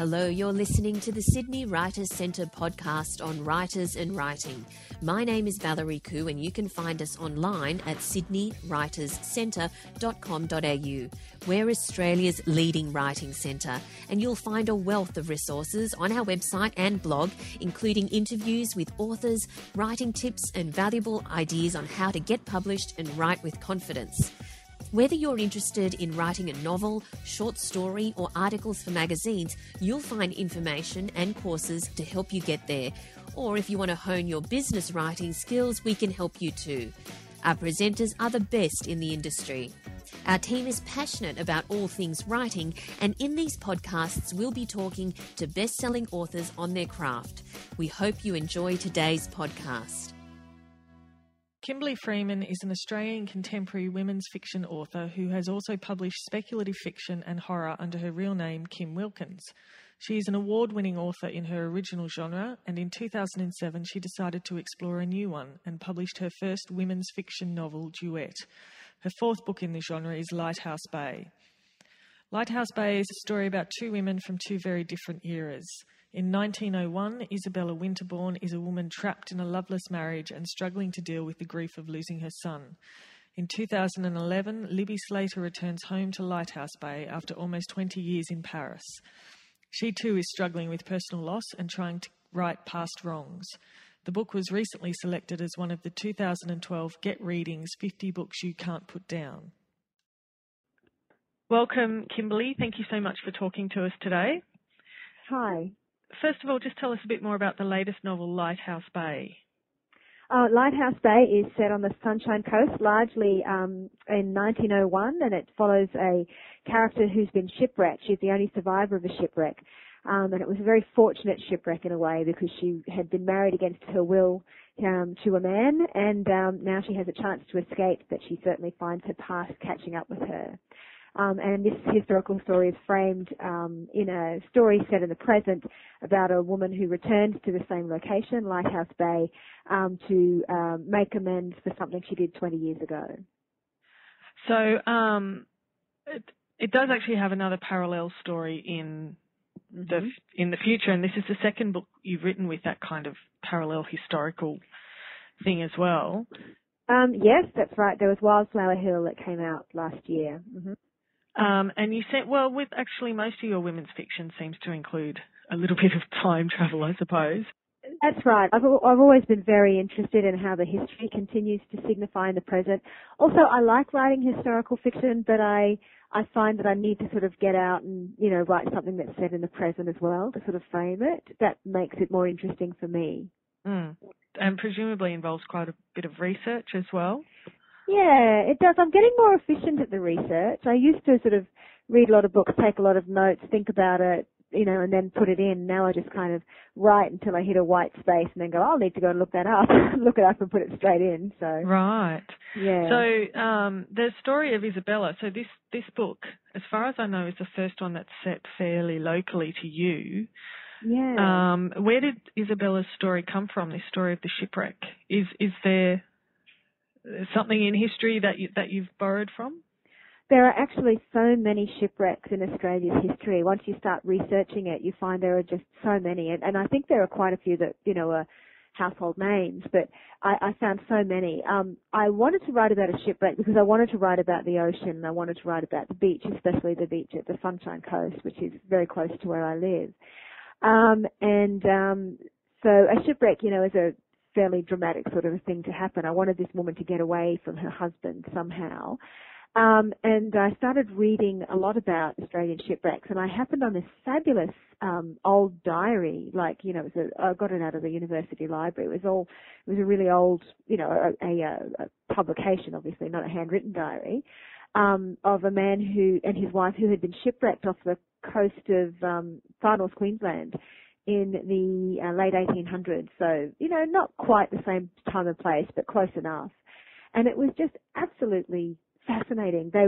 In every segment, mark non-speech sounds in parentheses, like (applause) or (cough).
Hello, you're listening to the Sydney Writers Centre podcast on writers and writing. My name is Valerie Khoo, and you can find us online at sydneywriterscentre.com.au. We're Australia's leading writing centre, and you'll find a wealth of resources on our website and blog, including interviews with authors, writing tips, and valuable ideas on how to get published and write with confidence. Whether you're interested in writing a novel, short story, or articles for magazines, you'll find information and courses to help you get there. Or if you want to hone your business writing skills, we can help you too. Our presenters are the best in the industry. Our team is passionate about all things writing, and in these podcasts, we'll be talking to best selling authors on their craft. We hope you enjoy today's podcast. Kimberley Freeman is an Australian contemporary women's fiction author who has also published speculative fiction and horror under her real name, Kim Wilkins. She is an award winning author in her original genre, and in 2007 she decided to explore a new one and published her first women's fiction novel, Duet. Her fourth book in the genre is Lighthouse Bay. Lighthouse Bay is a story about two women from two very different eras. In 1901, Isabella Winterbourne is a woman trapped in a loveless marriage and struggling to deal with the grief of losing her son. In 2011, Libby Slater returns home to Lighthouse Bay after almost 20 years in Paris. She too is struggling with personal loss and trying to right past wrongs. The book was recently selected as one of the 2012 Get Readings 50 Books You Can't Put Down. Welcome, Kimberley. Thank you so much for talking to us today. Hi first of all, just tell us a bit more about the latest novel, Lighthouse Bay. Uh, Lighthouse Bay is set on the Sunshine Coast, largely um, in 1901, and it follows a character who's been shipwrecked. She's the only survivor of a shipwreck, um, and it was a very fortunate shipwreck in a way because she had been married against her will um, to a man, and um, now she has a chance to escape. But she certainly finds her past catching up with her. Um, and this historical story is framed um, in a story set in the present about a woman who returns to the same location, Lighthouse Bay, um, to um, make amends for something she did 20 years ago. So um, it, it, does actually have another parallel story in mm-hmm. the in the future, and this is the second book you've written with that kind of parallel historical thing as well. Um, yes, that's right. There was Wildflower Hill that came out last year. Mm-hmm. Um, and you said, well, with actually most of your women's fiction seems to include a little (laughs) bit of time travel, I suppose. That's right. I've I've always been very interested in how the history continues to signify in the present. Also, I like writing historical fiction, but I I find that I need to sort of get out and you know write something that's set in the present as well to sort of frame it. That makes it more interesting for me. Mm. And presumably involves quite a bit of research as well. Yeah, it does. I'm getting more efficient at the research. I used to sort of read a lot of books, take a lot of notes, think about it, you know, and then put it in. Now I just kind of write until I hit a white space and then go, I'll need to go and look that up, (laughs) look it up and put it straight in. So right, yeah. So um, the story of Isabella. So this this book, as far as I know, is the first one that's set fairly locally to you. Yeah. Um, where did Isabella's story come from? This story of the shipwreck. Is is there something in history that you, that you've borrowed from? There are actually so many shipwrecks in Australia's history. Once you start researching it, you find there are just so many, and, and I think there are quite a few that you know are household names. But I, I found so many. Um, I wanted to write about a shipwreck because I wanted to write about the ocean. And I wanted to write about the beach, especially the beach at the Sunshine Coast, which is very close to where I live. Um, and um, so a shipwreck, you know, is a fairly dramatic sort of a thing to happen. I wanted this woman to get away from her husband somehow. Um, and I started reading a lot about Australian shipwrecks, and I happened on this fabulous um, old diary. Like, you know, it was a, I got it out of the university library. It was all, it was a really old, you know, a, a, a publication, obviously, not a handwritten diary, um, of a man who and his wife who had been shipwrecked off the coast of um, far north Queensland in the uh, late 1800s. So, you know, not quite the same time and place, but close enough. And it was just absolutely fascinating. They,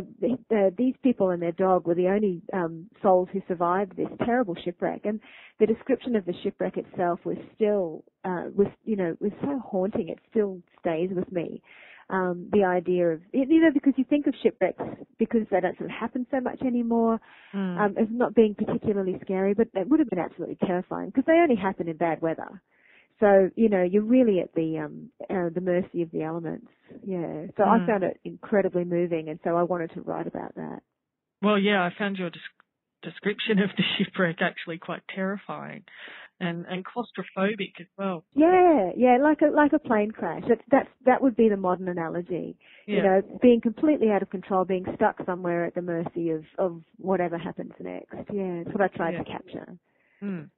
they, these people and their dog were the only um, souls who survived this terrible shipwreck. And the description of the shipwreck itself was still, uh, was, you know, was so haunting. It still stays with me. Um, the idea of, you know, because you think of shipwrecks because they don't sort of happen so much anymore, Mm. um, as not being particularly scary, but it would have been absolutely terrifying because they only happen in bad weather. So, you know, you're really at the, um, uh, the mercy of the elements. Yeah. So I Mm. found it incredibly moving and so I wanted to write about that. Well, yeah, I found your des- description of the (laughs) shipwreck actually quite terrifying and, and claustrophobic as well. Yeah, yeah, like a like a plane crash. That that's that would be the modern analogy. Yeah. You know, being completely out of control, being stuck somewhere at the mercy of of whatever happens next. Yeah, it's what I tried Yeah. to capture. Mm.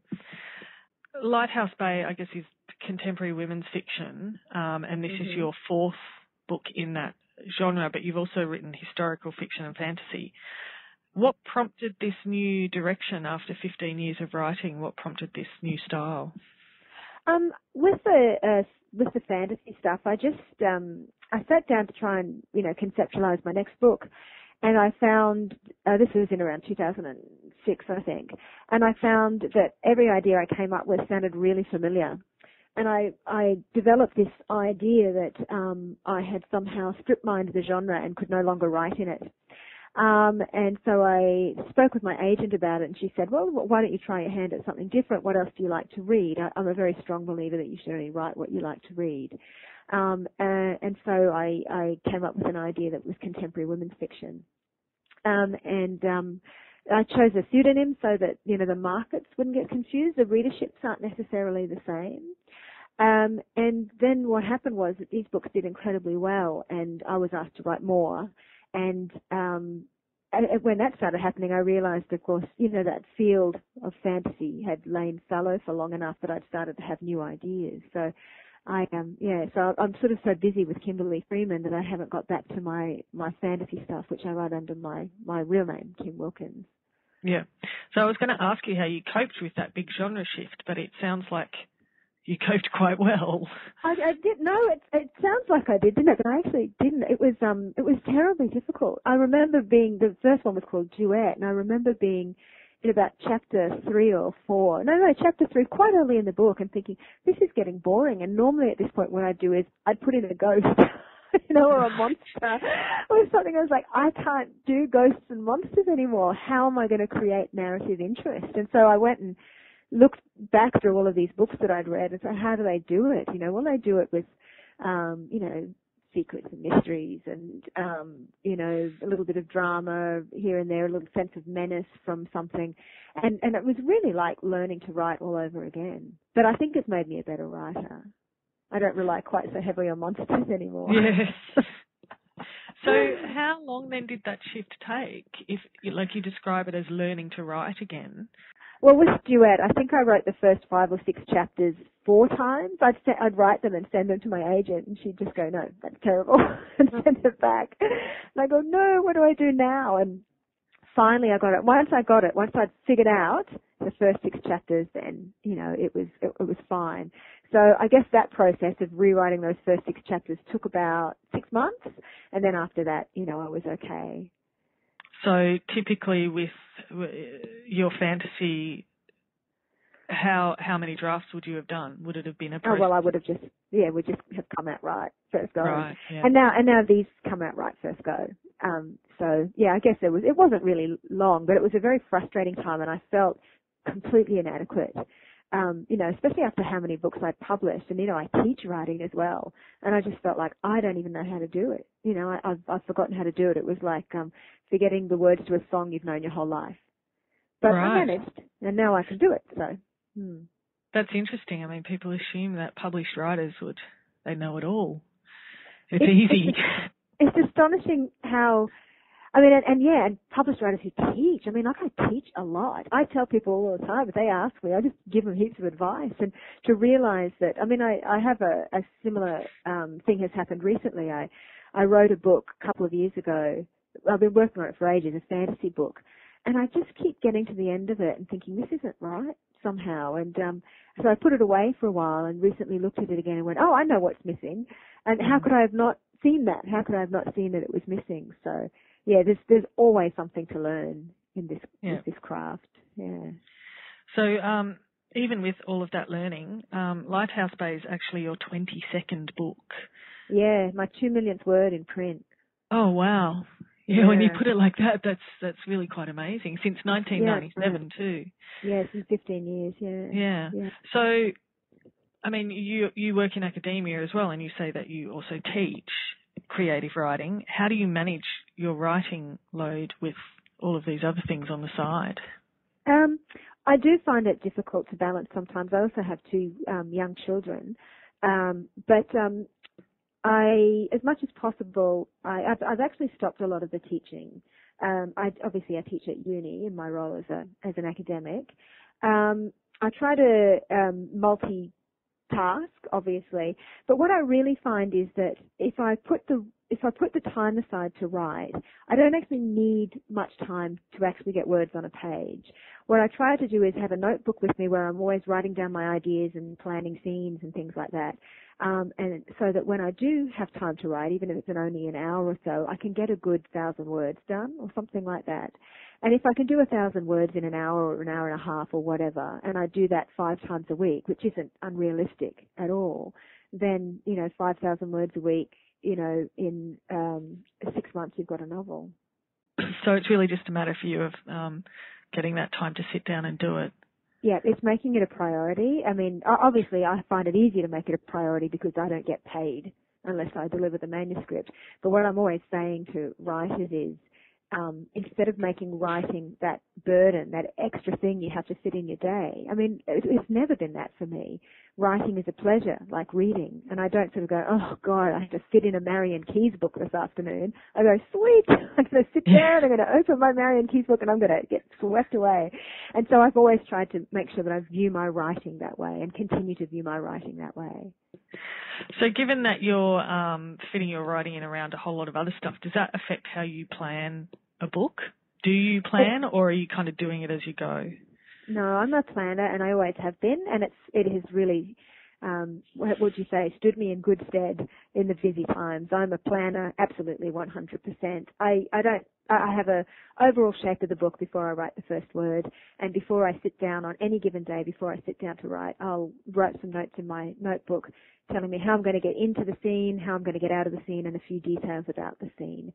Lighthouse Bay, I guess, is contemporary women's fiction, um, and this is Mhm. your fourth book in that genre, but you've also written historical fiction and fantasy. What prompted this new direction after 15 years of writing? What prompted this new style? Um, with the uh, with the fantasy stuff, I just um, I sat down to try and you know conceptualize my next book, and I found uh, this was in around 2006, I think, and I found that every idea I came up with sounded really familiar, and I I developed this idea that um, I had somehow strip mined the genre and could no longer write in it. Um, and so I spoke with my agent about it, and she said, "Well, why don't you try your hand at something different? What else do you like to read?" I, I'm a very strong believer that you should only write what you like to read. Um, and, and so I, I came up with an idea that was contemporary women's fiction. Um, and um, I chose a pseudonym so that you know the markets wouldn't get confused. The readerships aren't necessarily the same. Um, and then what happened was that these books did incredibly well, and I was asked to write more. And um, and when that started happening, I realised, of course, you know, that field of fantasy had lain fallow for long enough that I'd started to have new ideas. So I um yeah, so I'm sort of so busy with Kimberley Freeman that I haven't got back to my my fantasy stuff, which I write under my my real name, Kim Wilkins. Yeah. So I was going to ask you how you coped with that big genre shift, but it sounds like you coped quite well. I, I did no, it it sounds like I did, didn't it? But I actually didn't. It was um it was terribly difficult. I remember being the first one was called Duet, and I remember being in about chapter three or four. No, no, chapter three, quite early in the book, and thinking this is getting boring. And normally at this point, what I'd do is I'd put in a ghost. (laughs) You know, or a monster, or something. I was like, I can't do ghosts and monsters anymore. How am I going to create narrative interest? And so I went and looked back through all of these books that I'd read and so how do they do it? You know, well they do it with um, you know, secrets and mysteries and um, you know, a little bit of drama here and there, a little sense of menace from something. And and it was really like learning to write all over again. But I think it's made me a better writer. I don't rely quite so heavily on monsters anymore. Yes. (laughs) So how long then did that shift take? If like you describe it as learning to write again. Well, with Duet, I think I wrote the first five or six chapters four times. I'd se- I'd write them and send them to my agent, and she'd just go, "No, that's terrible," (laughs) and send it back. And I go, "No, what do I do now?" And finally, I got it. Once I got it, once I'd figured out the first six chapters, then you know it was it, it was fine. So I guess that process of rewriting those first six chapters took about six months, and then after that, you know, I was okay. So typically with uh, your fantasy, how how many drafts would you have done? Would it have been a Oh process? well, I would have just yeah, would just have come out right first go. right? Yeah. And now, and now these come out right first go. Um, so yeah, I guess it was, it wasn't really long, but it was a very frustrating time and I felt completely inadequate. Um, you know, especially after how many books I'd published and, you know, I teach writing as well. And I just felt like I don't even know how to do it. You know, I, I've, I've forgotten how to do it. It was like, um, forgetting the words to a song you've known your whole life. But Right. I managed and now I can do it. So, hmm. That's interesting. I mean, people assume that published writers would they know it all. It's It's- easy. it's astonishing how I mean, and, and yeah, and published writers who teach. I mean, like I teach a lot. I tell people all the time, if they ask me, I just give them heaps of advice. And to realize that, I mean, I, I have a, a similar um, thing has happened recently. I, I wrote a book a couple of years ago. I've been working on it for ages, a fantasy book. And I just keep getting to the end of it and thinking, this isn't right somehow. And um, so I put it away for a while and recently looked at it again and went, oh, I know what's missing. And how could I have not seen that? How could I have not seen that it was missing? So yeah, there's there's always something to learn in this Yeah. with this craft. Yeah. So um, even with all of that learning, um, Lighthouse Bay is actually your 22nd book. Yeah, my two millionth word in print. Oh wow. Yeah, yeah, when you put it like that, that's that's really quite amazing. Since 1997 yeah, too. Yeah, since 15 years. Yeah. Yeah. yeah. So, I mean, you you work in academia as well, and you say that you also teach creative writing. How do you manage your writing load with all of these other things on the side? Um, I do find it difficult to balance sometimes. I also have two um, young children, um, but um, I, as much as possible, I, have I've actually stopped a lot of the teaching. Um, I, obviously, I teach at uni in my role as a as an academic. Um, I try to um, multitask, obviously, but what I really find is that if I put the if I put the time aside to write, I don't actually need much time to actually get words on a page. What I try to do is have a notebook with me where I'm always writing down my ideas and planning scenes and things like that. Um, and so that when I do have time to write, even if it's only an hour or so, I can get a good thousand words done or something like that. And if I can do a thousand words in an hour or an hour and a half or whatever, and I do that five times a week, which isn't unrealistic at all, then, you know, 5,000 words a week, you know, in um, six months you've got a novel. So it's really just a matter for you of um, getting that time to sit down and do it. Yeah, it's making it a priority. I mean, obviously I find it easier to make it a priority because I don't get paid unless I deliver the manuscript. But what I'm always saying to writers is, um, instead of making writing that burden, that extra thing you have to fit in your day. I mean, it's never been that for me. Writing is a pleasure, like reading, and I don't sort of go, oh God, I have to fit in a Marian Keyes book this afternoon. I go, sweet, (laughs) I'm going to sit down, I'm going to open my Marian Keyes book, and I'm going to get swept away. And so I've always tried to make sure that I view my writing that way and continue to view my writing that way. So, given that you're um, fitting your writing in around a whole lot of other stuff, does that affect how you plan a book? Do you plan, or are you kind of doing it as you go? No, I'm a planner, and I always have been, and it's it has really, um, what would you say, stood me in good stead in the busy times. I'm a planner, absolutely 100%. I I don't I have a overall shape of the book before I write the first word, and before I sit down on any given day, before I sit down to write, I'll write some notes in my notebook telling me how I'm going to get into the scene, how I'm going to get out of the scene, and a few details about the scene.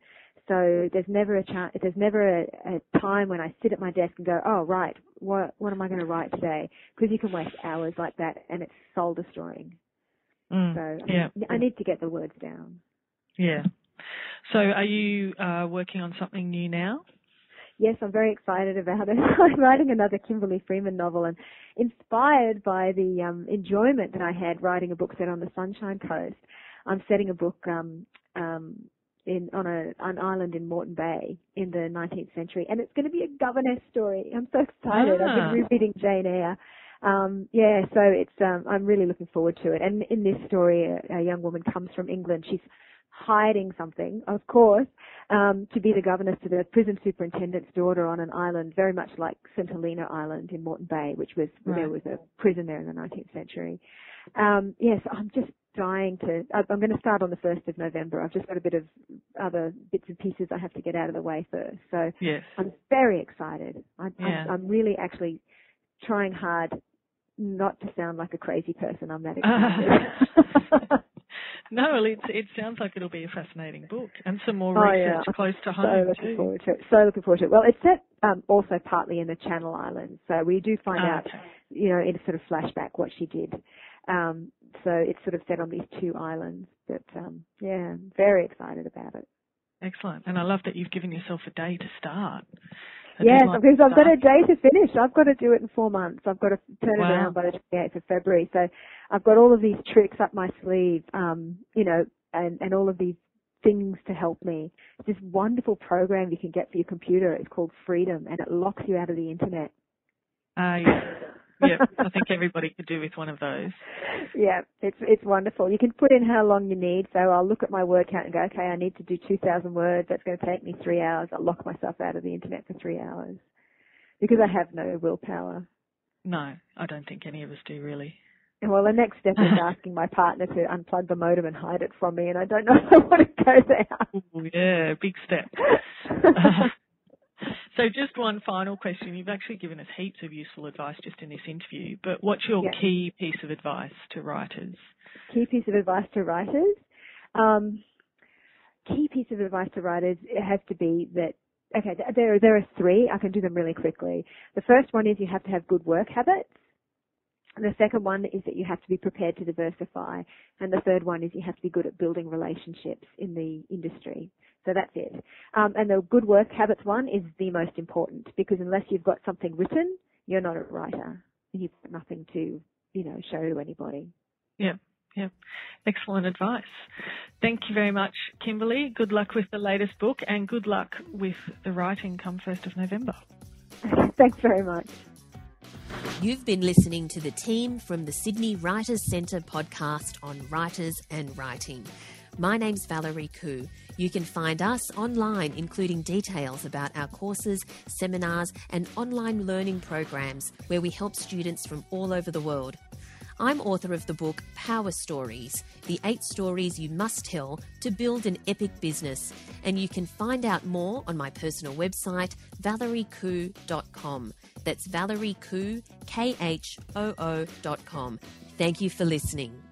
So there's never a chance, there's never a, a time when I sit at my desk and go, oh right, what what am I going to write today? Because you can waste hours like that, and it's soul destroying. Mm, so yeah. I need to get the words down. Yeah. So are you uh, working on something new now? Yes, I'm very excited about it. (laughs) I'm writing another Kimberley Freeman novel and inspired by the um, enjoyment that I had writing a book set on the Sunshine Coast. I'm setting a book um, um, in on a an island in Moreton Bay in the 19th century, and it's going to be a governess story. I'm so excited. Ah. I've been ah. rereading Jane Eyre. Um, yeah, so it's um, I'm really looking forward to it. And in this story, a, a young woman comes from England. She's hiding something, of course, um, to be the governess to the prison superintendent's daughter on an island, very much like St Helena Island in Moreton Bay, which was right. there was a prison there in the 19th century. Um, yes, I'm just dying to. I'm going to start on the first of November. I've just got a bit of other bits and pieces I have to get out of the way first. So yes. I'm very excited. I'm, yeah. I'm, I'm really actually trying hard not to sound like a crazy person. I'm that (laughs) excited. no, well, it, it sounds like it'll be a fascinating book and some more oh, research yeah. close to home. so looking too. Forward to it. So looking forward to it. Well, it's set um, also partly in the Channel Islands, so we do find Ah, out, okay. you know, in a sort of flashback what she did. Um, so it's sort of set on these two islands. But um, yeah, very excited about it. Excellent. And I love that you've given yourself a day to start. Yes, because I've got a day to finish. I've got to do it in four months. I've got to turn it around by the 28th of February. So I've got all of these tricks up my sleeve, um, you know, and, and all of these things to help me. This wonderful program you can get for your computer. It's called Freedom and it locks you out of the internet. Ah, yeah. Yeah, I think everybody could do with one of those. yeah, it's it's wonderful. You can put in how long you need. So I'll look at my word count and go, okay, I need to do 2,000 words. That's going to take me three hours. I'll lock myself out of the internet for three hours because I have no willpower. No, I don't think any of us do really. And Well, the next step is asking my partner to unplug the modem and hide it from me, and I don't know (laughs) if I want to go there. Oh, yeah, big step. (laughs) so just one final question. You've actually given us heaps of useful advice just in this interview, but what's your Yeah. key piece of advice to writers? Key piece of advice to writers. Um, key piece of advice to writers it has to be that okay, there there are three. I can do them really quickly. The first one is you have to have good work habits. The second one is that you have to be prepared to diversify. And the third one is you have to be good at building relationships in the industry. So that's it. Um, and the good work habits one is the most important because unless you've got something written, you're not a writer and you've got nothing to, you know, show to anybody. Yeah. Yeah, excellent advice. Thank you very much, Kimberley. Good luck with the latest book and good luck with the writing come 1st of November. (laughs) Thanks very much. You've been listening to the team from the Sydney Writers Centre podcast on writers and writing. My name's Valerie Khoo. You can find us online, including details about our courses, seminars, and online learning programs where we help students from all over the world. I'm author of the book Power Stories The Eight Stories You Must Tell to Build an Epic Business. And you can find out more on my personal website, valeriekhoo.com. That's Valerie Khoo, K H O O.com. Thank you for listening.